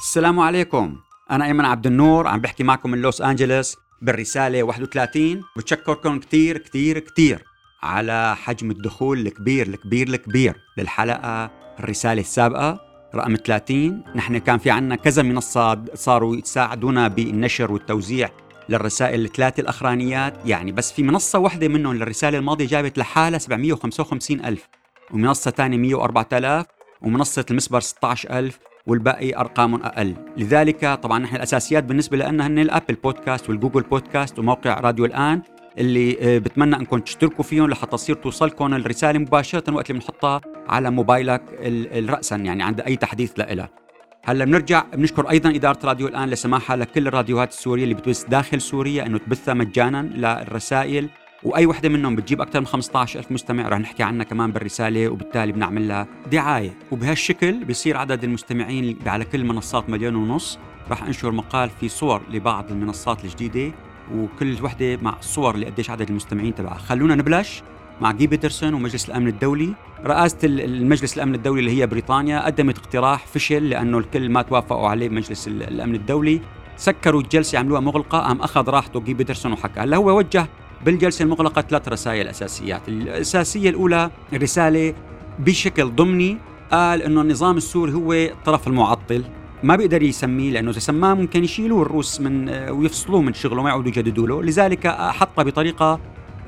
السلام عليكم. أنا أيمن عبد النور عم بحكي معكم من لوس أنجلوس بالرسالة 31 بتشكركم كتير كتير كتير على حجم الدخول الكبير الكبير الكبير للحلقة الرسالة السابقة رقم 30 نحن كان في عنا كذا منصة صاروا يساعدونا بالنشر والتوزيع للرسائل الثلاثة الأخرانيات. يعني بس في منصة واحدة منهم للرسالة الماضية جابت لحالها 755 ألف ومنصة ثانية 104 آلاف ومنصة المسبر 16 ألف. والباقي أرقام أقل. لذلك طبعا نحن الأساسيات بالنسبة لنا هن الأبل بودكاست والجوجل بودكاست وموقع راديو الآن اللي آه، بتمنى أنكم تشتركوا فيهم لحتى تصير توصلكم الرسالة مباشرة وقت اللي بنحطها على موبايلك راسا يعني عند أي تحديث لها هلأ بنرجع بنشكر أيضا إدارة راديو الآن لسماحها لكل الراديوهات السورية اللي بتبث داخل سوريا إنه تبثها مجانا للرسائل وأي وحدة منهم بتجيب أكثر من 15000 مستمع رح نحكي عنها كمان بالرسالة وبالتالي بنعمل لها دعاية. وبهالشكل بصير عدد المستمعين على كل المنصات مليون ونص رح أنشر مقال في صور لبعض المنصات الجديدة وكل وحدة مع صور لقديش عدد المستمعين تبعها. خلونا نبلش مع جي بيترسون ومجلس الأمن الدولي. رئاسة المجلس الأمن الدولي اللي هي بريطانيا قدمت اقتراح فشل لأنه الكل ما توافقوا عليه بمجلس الأمن الدولي. سكروا الجلسة عملوها مغلقة قام أخذ راحته جي بيترسون وحكى. هلا هو وجه بالجلسة المغلقة ثلاث رسائل أساسيات. الأساسية الأولى رسالة بشكل ضمني قال أنه النظام السوري هو الطرف المعطل. ما بيقدر يسميه لأنه إذا سماه ممكن يشيلوه الروس من ويفصلوه من شغله ما يعودوا يجددوا له، لذلك حطها بطريقة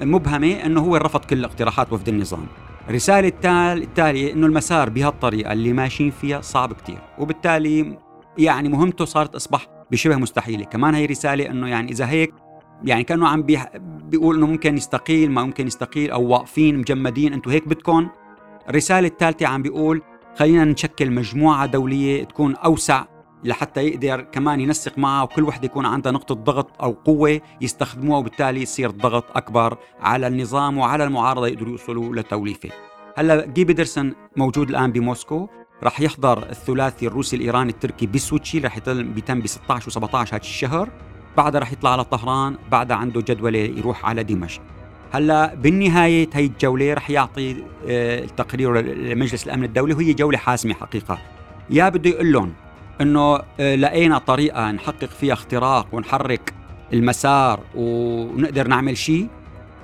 مبهمة إنه هو رفض كل اقتراحات وفد النظام. الرسالة التالية إنه المسار بهالطريقة اللي ماشيين فيها صعب كتير، وبالتالي يعني مهمته صارت أصبح بشبه مستحيلة، كمان هي رسالة إنه يعني إذا هيك يعني كانه عم بيقول إنه ممكن يستقيل ما ممكن يستقيل أو واقفين مجمدين. أنتم هيك بدكم؟ الرسالة الثالثة عم بيقول خلينا نشكل مجموعة دولية تكون أوسع لحتى يقدر كمان ينسق معها وكل وحدة يكون عندها نقطة ضغط أو قوة يستخدموها وبالتالي يصير ضغط أكبر على النظام وعلى المعارضة يقدروا يوصلوا لتوليفة. هلأ جي بيدرسون موجود الآن بموسكو راح يحضر الثلاثي الروسي الإيراني التركي بسوتشي راح بيتم ب 16 و17 هذا الشهر. بعدها رح يطلع على طهران بعدها عنده جدولة يروح على دمشق. هلا بالنهاية هي الجولة رح يعطي آه، التقرير لمجلس الأمن الدولي وهي جولة حاسمة حقيقة. يا بده يقول لهم إنه آه، لقينا طريقة نحقق فيها اختراق ونحرك المسار ونقدر نعمل شيء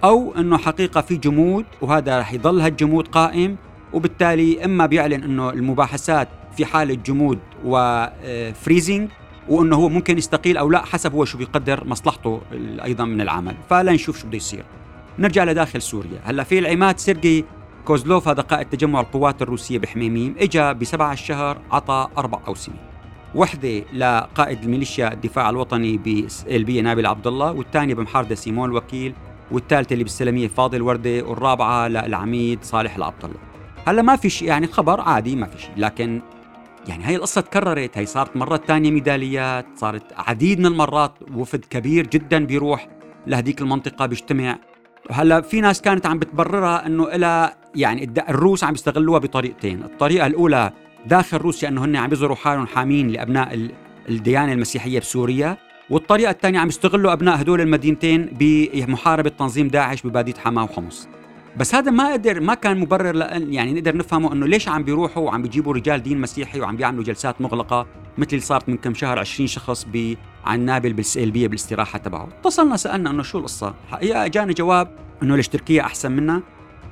أو إنه حقيقة في جمود وهذا رح يضل هالجمود قائم وبالتالي إما بيعلن إنه المباحثات في حالة جمود و freezing آه، وأنه هو ممكن يستقيل أو لا حسب هو شو بيقدر مصلحته أيضا من العمل. فلا نشوف شو بده يصير. نرجع لداخل سوريا. هلأ في العماد سيرجي كوزلوف هذا قائد تجمع القوات الروسية بحميميم اجى بسبع الشهر عطى أربع أوسمة وحدة لقائد الميليشيا الدفاع الوطني بالبية نابل عبد الله والثانية بمحاردة سيمون الوكيل والثالثة اللي بالسلمية فاضل وردة والرابعة للعميد صالح العبد الله. هلأ ما في شيء يعني خبر عادي ما في شيء لكن يعني هاي القصة تكررت هي صارت مرة تانية ميداليات صارت عديد من المرات وفد كبير جدا بيروح لهديك المنطقة بيجتمع. هلأ في ناس كانت عم بتبررها إنه إلى يعني الروس عم يستغلوها بطريقتين، الطريقة الأولى داخل روسيا انه هن عم يظهروا حالهم حامين لأبناء الديانة المسيحية بسوريا، والطريقة الثانية عم يستغلوا أبناء هدول المدينتين بمحاربة تنظيم داعش ببادية حماة وحمص. بس هذا ما قدر ما كان مبرر لأن يعني نقدر نفهمه إنه ليش عم بيروحوا وعم بيجيبوا رجال دين مسيحي وعم بيعملوا جلسات مغلقة مثل اللي صارت من كم شهر 20 شخص ب عن نابل بالسلبيه بالاستراحة تبعه. اتصلنا سألنا إنه شو القصة؟ حقيقة اجانا جواب إنه ليش تركيا أحسن منا.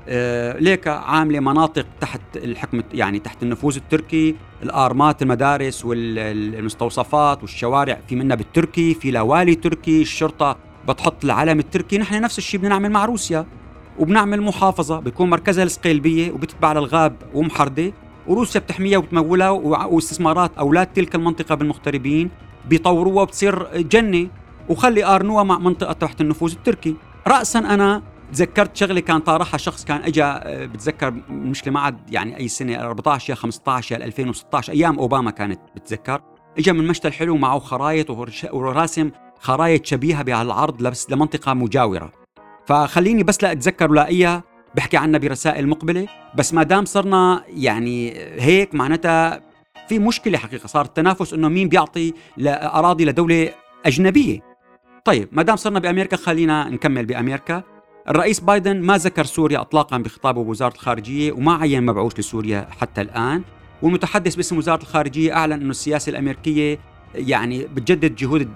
آه ليك عاملة مناطق تحت الحكم يعني تحت النفوذ التركي الارمات المدارس والمستوصفات والشوارع في منا بالتركي في لوالي تركي الشرطة بتحط العلم التركي. نحن نفس الشيء بدنا نعمل مع روسيا. وبنعمل محافظة بيكون مركزها السقيلبية وبتتبع للغاب ومحردة. وروسيا بتحميها وبتمولها واستثمارات أولاد تلك المنطقة بالمغتربين. بيطوروها وبتصير جنة وخلي قارنوها مع منطقة تحت النفوذ التركي. رأسا أنا تذكرت شغلة كان طارحها شخص كان اجى آه، بتذكر المشكلة ما عاد يعني أي سنة 14 يا 15 يا 2016 أيام أوباما كانت بتذكر. اجى من مشتى الحلو معه خرايط وراسم خرايط شبيهة على العرض بس لمنطقة مجاورة. فخليني بس لا أتذكر ولاقيها بحكي عنها برسائل مقبلة بس ما دام صرنا يعني هيك معناتها في مشكلة حقيقة صار التنافس إنه مين بيعطي اراضي لدولة أجنبية. طيب ما دام صرنا بأمريكا خلينا نكمل بأمريكا. الرئيس بايدن ما ذكر سوريا اطلاقا بخطابه بوزارة الخارجية وما عين مبعوث لسوريا حتى الآن. والمتحدث باسم وزارة الخارجية أعلن إنه السياسة الأمريكية يعني بتجدد جهود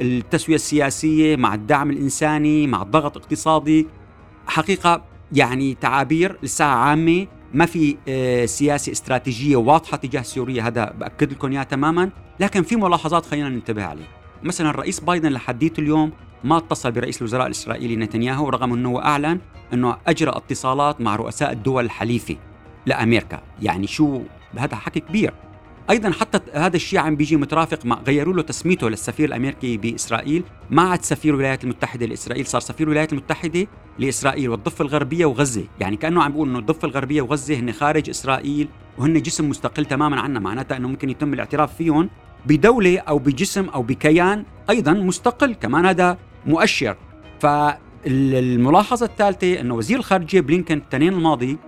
التسوية السياسية مع الدعم الإنساني مع الضغط الاقتصادي. حقيقة يعني تعابير لساعه عامة ما في آه، سياسة استراتيجية واضحة تجاه سوريا هذا بأكد لكم اياه تماما. لكن في ملاحظات خلينا ننتبه عليه مثلا الرئيس بايدن لحديت اليوم ما اتصل برئيس الوزراء الإسرائيلي نتنياهو رغم أنه أعلن أنه أجرى اتصالات مع رؤساء الدول الحليفة لأمريكا. يعني شو هذا حكي كبير. أيضا حتى هذا الشيء عم بيجي مترافق مع غيروا له تسميته للسفير الأمريكي بإسرائيل. ما عاد سفير الولايات المتحدة لإسرائيل صار سفير الولايات المتحدة لإسرائيل والضفة الغربية وغزة. يعني كأنه عم بيقول إنه الضفة الغربية وغزة هن خارج إسرائيل وهن جسم مستقل تماما عنا. معناتها إنه ممكن يتم الاعتراف فيهم بدولة أو بجسم أو بكيان أيضا مستقل. كمان هذا مؤشر. فالملاحظة الثالثة إنه وزير الخارجية بلينكن التنين الماضي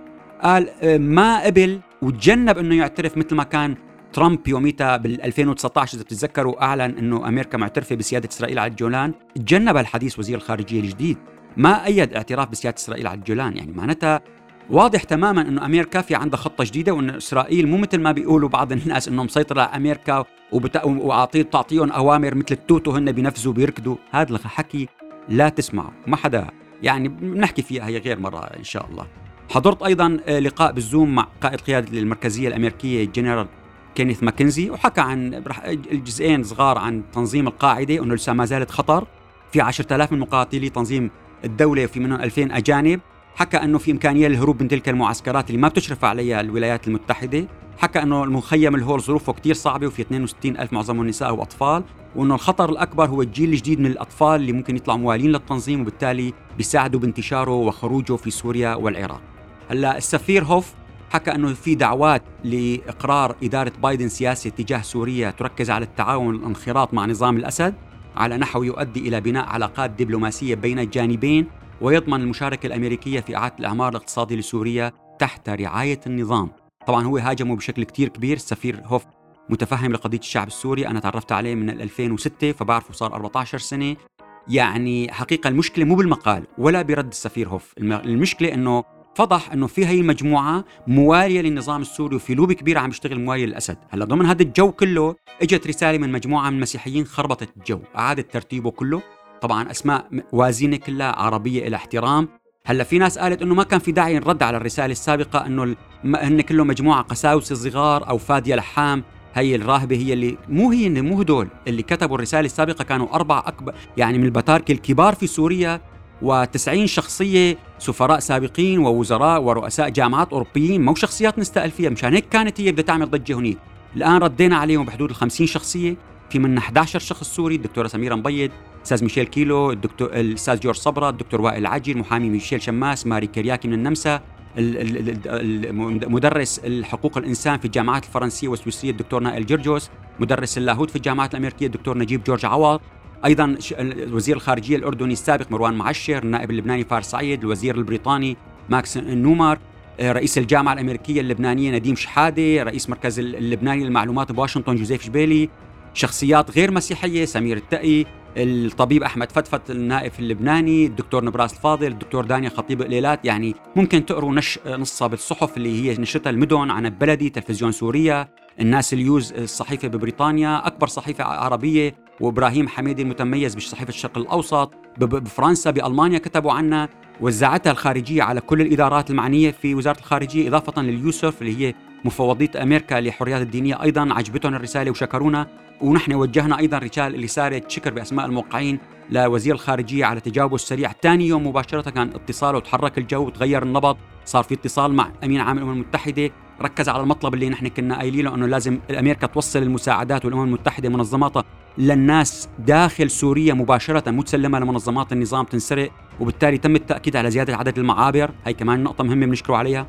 قال آه، ما قبل وتجنب إنه يعترف مثل ما كان ترامب يوميتها بال 2019 إذا بتتذكروا أعلن إنه أمريكا معترفة بسيادة إسرائيل على الجولان، تجنب الحديث وزير الخارجية الجديد، ما أيد اعتراف بسيادة إسرائيل على الجولان، يعني معناتها واضح تماما إنه أمريكا في عندها خطة جديدة وإن إسرائيل مو مثل ما بيقولوا بعض الناس إنه مسيطرة على أمريكا وبت... واعطيه بتعطيهم أوامر مثل التوت وهن بينفذوا بيركضوا، هذا الحكي لا تسمعه، ما حدا. يعني بنحكي فيها هي غير مرة إن شاء الله. حضرت أيضا آه، لقاء بالزوم مع قائد القيادة المركزيه الأمريكية الجنرال كينيث ماكنزي وحكى عن الجزئين صغار عن تنظيم القاعدة انه لسه ما زالت خطر. في 10000 من مقاتلي تنظيم الدولة وفي منهم 2000 أجانب. حكى إنه في إمكانية للهروب من تلك المعسكرات اللي ما بتشرف عليها الولايات المتحدة. حكى إنه المخيم الهول ظروفه كثير صعبة وفي 62 ألف معظمهم نساء وأطفال. وإنه الخطر الأكبر هو الجيل الجديد من الأطفال اللي ممكن يطلعوا موالين للتنظيم وبالتالي بيساعدوا بانتشاره وخروجه في سوريا والعراق. هلأ السفير هوف حكى أنه في دعوات لإقرار إدارة بايدن سياسه تجاه سوريا تركز على التعاون والانخراط مع نظام الأسد على نحو يؤدي إلى بناء علاقات دبلوماسية بين الجانبين ويضمن المشاركة الأمريكية في إعادة الإعمار الاقتصادي لسوريا تحت رعاية النظام. طبعا هو هاجمه بشكل كتير كبير. السفير هوف متفهم لقضية الشعب السوري أنا تعرفت عليه من 2006 فبعرفه صار 14 سنة. يعني حقيقة المشكلة مو بالمقال ولا برد السفير هوف. المشكلة إنه فضح إنه في هي المجموعة موالية للنظام السوري وفي لوبي كبير عم يشتغل موالي للأسد، هلأ ضمن هذا الجو كله إجت رسالة من مجموعة من المسيحيين خربطت الجو، أعادت ترتيبه كله، طبعا أسماء وازنه كلها عربية إلى احترام، هلأ في ناس قالت إنه ما كان في داعي نرد على الرسالة السابقة إنه هن كلهم مجموعة قساوسة صغار أو فادية لحام. هي الراهبة هي اللي مو هي مو هدول اللي كتبوا الرسالة السابقة كانوا أربع اكبر يعني من البطاركه الكبار في سوريا و90 شخصية سفراء سابقين ووزراء ورؤساء جامعات أوروبيين. مو شخصيات نستقل فيها مشان هيك كانت هي بدها تعمل ضجة هنيك الآن ردينا عليهم بحدود ال 50 شخصية. في منا 11 شخص سوري الدكتورة سميرة مبيض أستاذ ميشيل كيلو الدكتور الأستاذ جورج صبرا الدكتور وائل العجي المحامي ميشيل شماس ماري كرياكي من النمسا مدرس لحقوق الإنسان في الجامعات الفرنسية والسويسرية الدكتور نائل جرجوس مدرس اللاهوت في الجامعات الأمريكية الدكتور نجيب جورج عوض. أيضا وزير الخارجية الأردني السابق مروان معشر النائب اللبناني فارس سعيد الوزير البريطاني ماكس نومر آه، رئيس الجامعة الأمريكية اللبنانية نديم شحادة رئيس المركز اللبناني للمعلومات بواشنطن جوزيف شبيلي شخصيات غير مسيحية سمير التقي الطبيب أحمد فتفت النائب اللبناني الدكتور نبراس الفاضل الدكتور دانيا خطيب قليلات يعني ممكن تقروا نش نصها بالصحف اللي هي نشرتها المدن عنب بلدي تلفزيون سوريا الناس اليوز الصحيفة ببريطانيا أكبر صحيفة عربية وإبراهيم حميدي المتميز بصحيفة الشرق الأوسط بفرنسا بألمانيا كتبوا عنا وزعتها الخارجية على كل الإدارات المعنية في وزارة الخارجية إضافة لليوسف اللي هي مفوضية أمريكا للحريات الدينية أيضا عجبتهم الرسالة وشكرونا. ونحن وجهنا أيضا رساله شكر بأسماء الموقعين لوزير الخارجية على تجاوبه السريع. ثاني يوم مباشرة كان اتصاله وتحرك الجو وتغير النبض صار في اتصال مع أمين عام الأمم المتحدة. ركز على المطلب اللي نحن كنا قايلين له إنه لازم أمريكا توصل المساعدات والأمم المتحدة منظماتها للناس داخل سوريا مباشرة مو تسلمها لمنظمات النظام تنسرق وبالتالي تم التأكيد على زيادة عدد المعابر. هي كمان نقطة مهمة بنشكره عليها.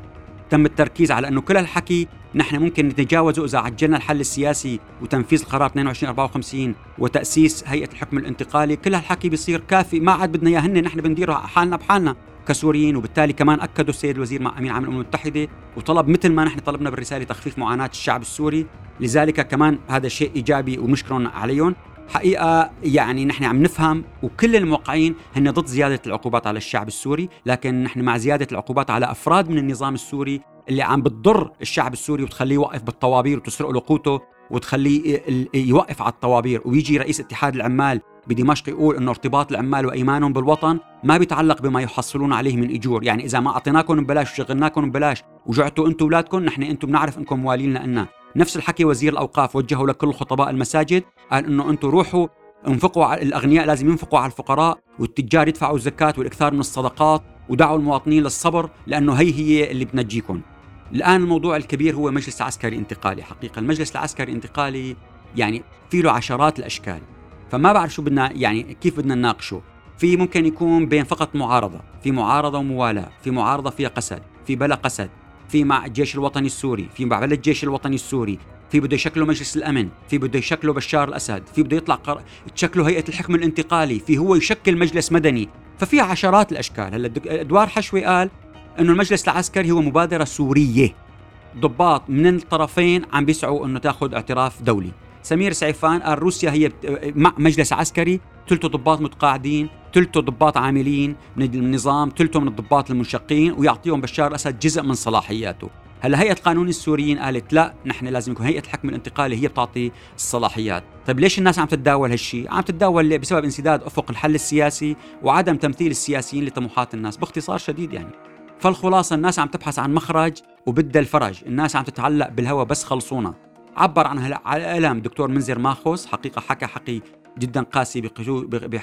تم التركيز على إنه كل هالحكي نحن ممكن نتجاوزه إذا عجلنا الحل السياسي وتنفيذ القرار 2254 وتأسيس هيئة الحكم الانتقالي. كل هالحكي بيصير كافي ما عاد بدنا إياه نحن بنديره حالنا بحالنا. كسوريين وبالتالي كمان أكدوا السيد الوزير مع أمين عام الامم المتحدة وطلب مثل ما نحن طلبنا بالرساله تخفيف معاناة الشعب السوري. لذلك كمان هذا شيء إيجابي ونشكرهم عليهم. حقيقة يعني نحن عم نفهم وكل الموقعين هن ضد زيادة العقوبات على الشعب السوري لكن نحن مع زيادة العقوبات على أفراد من النظام السوري اللي عم بتضر الشعب السوري وتخليه يوقف بالطوابير وتسرق له قوته وتخليه يوقف على الطوابير ويجي رئيس اتحاد العمال بدمشق يقول إنه ارتباط العمال وإيمانهم بالوطن ما بيتعلق بما يحصلون عليه من إجور، يعني إذا ما أعطيناكم ببلاش وشغلناكم ببلاش وجعتوا أنتم أولادكم نحن أنتم بنعرف أنكم موالين لنا، نفس الحكي وزير الأوقاف وجهه لكل خطباء المساجد قال إنه أنتم روحوا انفقوا على الأغنياء لازم ينفقوا على الفقراء والتجار يدفعوا الزكاة والإكثار من الصدقات ودعوا المواطنين للصبر لأنه هي هي اللي بتنجيكم. الآن الموضوع الكبير هو مجلس عسكري انتقالي حقيقة، المجلس العسكري الانتقالي يعني في له عشرات الأشكال. فما بعرف شو بدنا يعني كيف بدنا نناقشه. في ممكن يكون بين فقط معارضة في معارضة وموالاة في معارضة فيها قسد في بلا قسد في مع الجيش الوطني السوري في مع بلا الجيش الوطني السوري في بده يشكله مجلس الأمن في بده يشكله بشار الأسد في بده يطلع قر... تشكله هيئة الحكم الانتقالي في هو يشكل مجلس مدني. ففي عشرات الأشكال. هلا إدوار حشوي قال إنه المجلس العسكري هو مبادرة سورية. ضباط من الطرفين عم بيسعوا إنه تأخذ اعتراف دولي. سمير سعيفان قال روسيا هي مع مجلس عسكري ثلثه ضباط متقاعدين ثلثه ضباط عاملين من النظام ثلثه من الضباط المنشقين ويعطيهم بشار الأسد جزء من صلاحياته. هلا هيئة قانون السوريين قالت لا نحن لازم يكون هيئة الحكم الانتقالي هي بتعطي الصلاحيات. طيب ليش الناس عم تتداول هالشيء عم تتداول بسبب انسداد أفق الحل السياسي وعدم تمثيل السياسيين لطموحات الناس باختصار شديد يعني. فالخلاصة الناس عم تبحث عن مخرج وبدها الفرج الناس عم تتعلق بالهوى بس خلصونا. عبر عن على الام الدكتور منذر ماخوس حقيقة حكى حكي جدا قاسي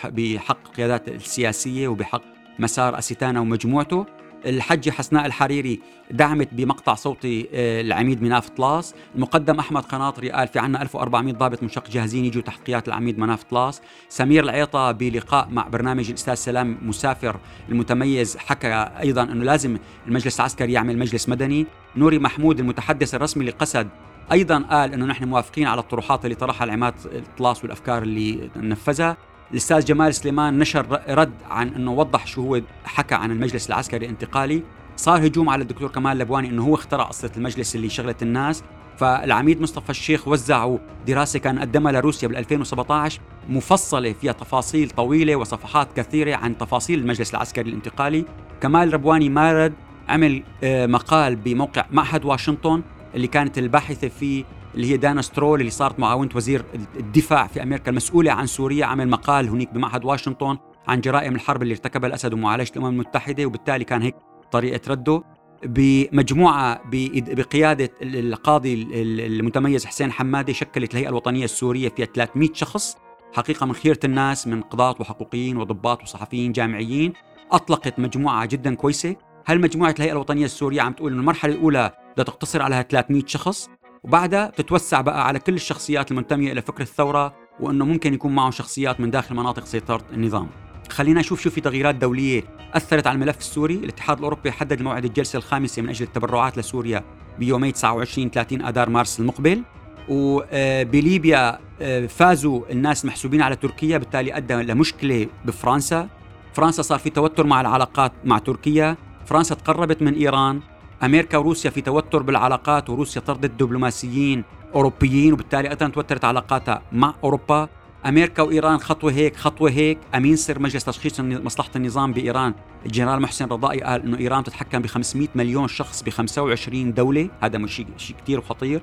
بحق القيادات السياسية وبحق مسار اسيتانا ومجموعته. الحجة حسناء الحريري دعمت بمقطع صوتي آه، العميد مناف طلاس. المقدم أحمد قناطري قال في عنا 1400 ضابط منشق جاهزين يجوا تحقيقات العميد مناف طلاس. سمير العيطة بلقاء مع برنامج الأستاذ سلام مسافر المتميز. حكى أيضا أنه لازم المجلس العسكري يعمل مجلس مدني. نوري محمود المتحدث الرسمي لقسد أيضا قال إنه نحن موافقين على الطروحات اللي طرحها العماد الطلاس والأفكار اللي نفذها. الأستاذ جمال سليمان نشر رد عن إنه وضح شو هو حكى عن المجلس العسكري الانتقالي. صار هجوم على الدكتور كمال لبواني إنه هو اخترع قصة المجلس اللي شغلت الناس. فالعميد مصطفى الشيخ وزعوا دراسة كان قدمها لروسيا بال 2017 مفصلة فيها تفاصيل طويلة وصفحات كثيرة عن تفاصيل المجلس العسكري الانتقالي. كمال ربواني مارد عمل آه، مقال بموقع معهد واشنطن. اللي كانت الباحثة فيه اللي هي دانا سترول اللي صارت معاونة وزير الدفاع في أمريكا المسؤولة عن سوريا عمل مقال هناك بمعهد واشنطن عن جرائم الحرب اللي ارتكبها الأسد ومعالجة الأمم المتحدة وبالتالي كان هيك طريقة رده. بمجموعة بقيادة القاضي المتميز حسين حمادي شكلت الهيئة الوطنية السورية فيها 300 شخص حقيقة من خيرة الناس من قضاة وحقوقيين وضباط وصحفيين جامعيين. أطلقت مجموعة جدا كويسة. هل مجموعة الهيئة الوطنية السورية عم تقول إنه المرحلة الأولى بدها تقتصر على 300 شخص وبعدها بتتوسع بقى على كل الشخصيات المنتمية إلى فكر الثورة وإنه ممكن يكون معه شخصيات من داخل مناطق سيطرة النظام. خلينا نشوف شو في تغييرات دولية أثرت على الملف السوري، الاتحاد الأوروبي حدد موعد الجلسة الخامسة من أجل التبرعات لسوريا بيومي 29 30 آذار مارس المقبل. وبليبيا آه، فازوا الناس محسوبين على تركيا بالتالي أدى لمشكلة بفرنسا. فرنسا صار في توتر مع العلاقات مع تركيا، فرنسا تقربت من إيران، أمريكا وروسيا في توتر بالعلاقات وروسيا طردت دبلوماسيين أوروبيين وبالتالي أيضا توترت علاقاتها مع أوروبا. أمريكا وإيران خطوة هيك خطوة هيك. أمين سر مجلس تشخيص مصلحة النظام بإيران الجنرال محسن رضائي قال إنه إيران تتحكم ب 500 مليون شخص ب 25 دولة. هذا شيء شيء كثير وخطير.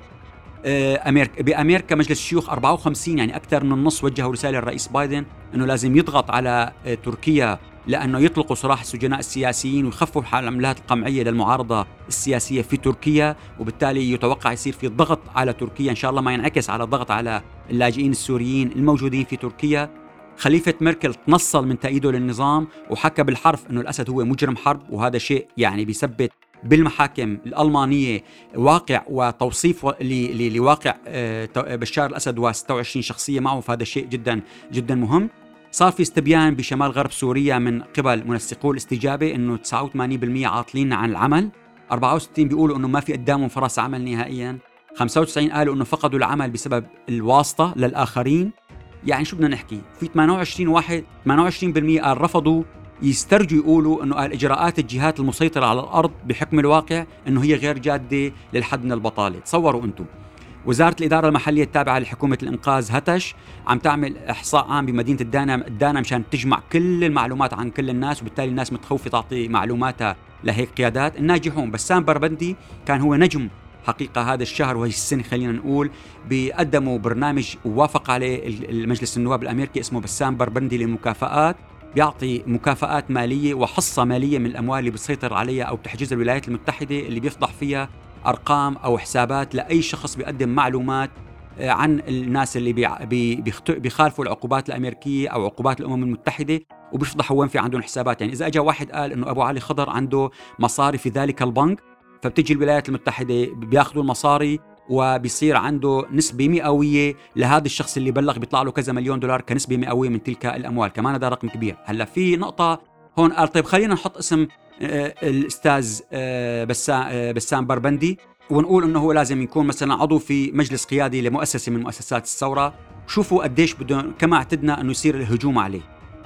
آه، أمريكا بأمريكا مجلس الشيوخ 54 يعني أكثر من النص وجهوا رسالة للرئيس بايدن إنه لازم يضغط على آه، تركيا لأنه يطلقوا سراح السجناء السياسيين ويخففوا العملات القمعية للمعارضة السياسية في تركيا وبالتالي يتوقع يصير في ضغط على تركيا إن شاء الله ما ينعكس على الضغط على اللاجئين السوريين الموجودين في تركيا. خليفة ميركل تنصل من تأييده للنظام وحكى بالحرف أنه الأسد هو مجرم حرب وهذا شيء يعني بيثبت بالمحاكم الألمانية واقع وتوصيف لواقع آه، بشار الأسد و26 شخصية معه فهذا شيء جدا جدا مهم. صار في استبيان بشمال غرب سوريا من قبل منسقو الاستجابة إنه 89% عاطلين عن العمل. 64 بيقولوا إنه ما في قدامهم فرص عمل نهائيا. 95 قالوا إنه فقدوا العمل بسبب الواسطة للآخرين. يعني شو بدنا نحكي؟ في 28 واحد 28% قال رفضوا. يسترجوا يقولوا إنه إجراءات الجهات المسيطرة على الأرض بحكم الواقع إنه هي غير جادة للحد من البطالة. تصوروا أنتم. وزارة الإدارة المحلية التابعة لحكومة الإنقاذ هتش عم تعمل إحصاء عام بمدينة الدانا الدانا مشان تجمع كل المعلومات عن كل الناس وبالتالي الناس متخوفة تعطي معلوماتها لهيك قيادات. الناجحون بسام بربندي كان هو نجم حقيقة هذا الشهر وهي السنة خلينا نقول بيقدموا برنامج ووافق عليه المجلس النواب الأمريكي اسمه بسام بربندي للمكافآت. بيعطي مكافآت مالية وحصة مالية من الأموال اللي بيسيطر عليها أو بتحجزها الولايات المتحدة اللي بيفضح فيها أرقام أو حسابات لأي شخص بيقدم معلومات آه، عن الناس اللي بيخالفوا العقوبات الأمريكية أو عقوبات الأمم المتحدة وبيفضحوا وين في عندهم حسابات. يعني إذا اجى واحد قال إنه أبو علي خضر عنده مصاري في ذلك البنك فبتجي الولايات المتحدة بياخذوا المصاري وبيصير عنده نسبة مئوية لهذا الشخص اللي بلغ بيطلع له كذا مليون دولار كنسبة مئوية من تلك الأموال. كمان هذا رقم كبير. هلأ في نقطة هون قال طيب خلينا نحط اسم آه، الأستاذ آه، بسام بربندي ونقول إنه هو لازم يكون مثلا عضو في مجلس قيادي لمؤسسة من مؤسسات الثورة. شوفوا قديش بدهم كما اعتدنا إنه يصير الهجوم عليه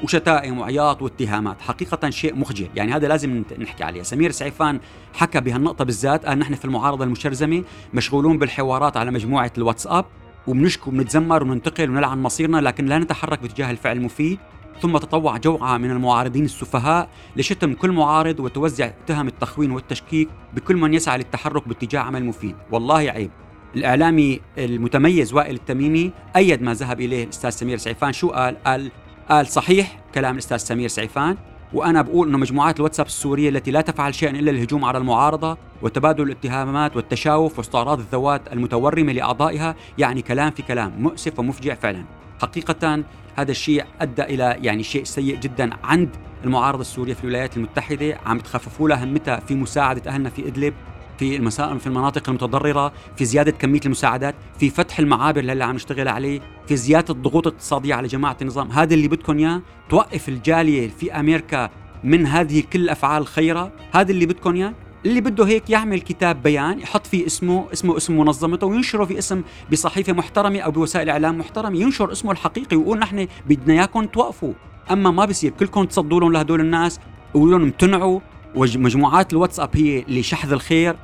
وشتائم وعياط واتهامات حقيقة شيء مخجل. يعني هذا لازم نحكي عليه. سمير سعيفان حكى بهالنقطة بالذات قال نحن في المعارضة المشرزمة مشغولون بالحوارات على مجموعة الواتساب وبنشكو وبنتذمر وننتقل ونلعن مصيرنا لكن لا نتحرك باتجاه الفعل المفيد. ثم تطوع جوعة من المعارضين السفهاء لشتم كل معارض وتوزع تهم التخوين والتشكيك بكل من يسعى للتحرك باتجاه عمل مفيد. والله عيب. الإعلامي المتميز وائل التميمي أيد ما ذهب إليه الأستاذ سمير سعيفان. شو قال؟ قال قال صحيح كلام الأستاذ سمير سعيفان. وأنا بقول إنه مجموعات الواتساب السورية التي لا تفعل شيئا إلا الهجوم على المعارضة وتبادل الاتهامات والتشاوف واستعراض الذوات المتورمة لأعضائها يعني كلام في كلام مؤسف ومفجع فعلا. حقيقه هذا الشيء أدى إلى يعني شيء سيء جدا عند المعارضة السورية في الولايات المتحدة. عم تخففوا لها همتها في مساعدة أهلنا في إدلب في المسائل في المناطق المتضررة في زيادة كمية المساعدات في فتح المعابر اللي عم نشتغل عليه في زيادة الضغوط الاقتصادية على جماعة النظام. هذا اللي بدكم إياه؟ توقف الجالية في أمريكا من هذه كل الأفعال الخيرة؟ هذا اللي بدكم إياه؟ اللي بده هيك يعمل كتاب بيان يحط فيه اسمه اسمه اسم منظمته وينشره في اسم بصحيفة محترمة أو بوسائل إعلام محترمة ينشر اسمه الحقيقي ويقول نحن بدنا إياكم توقفوا. أما ما بصير كلكم تصدوا لهم لهدول الناس وقولوا لهم امتنعوا. ومجموعات الواتساب هي لشحذ الخير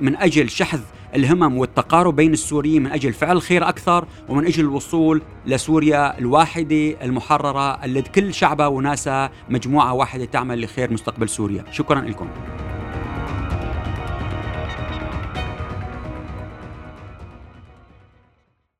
من أجل شحذ الهمم والتقارب بين السوريين من أجل فعل خير أكثر ومن أجل الوصول لسوريا الواحدة المحررة اللي كل شعبها وناسها مجموعة واحدة تعمل لخير مستقبل سوريا، شكرا لكم.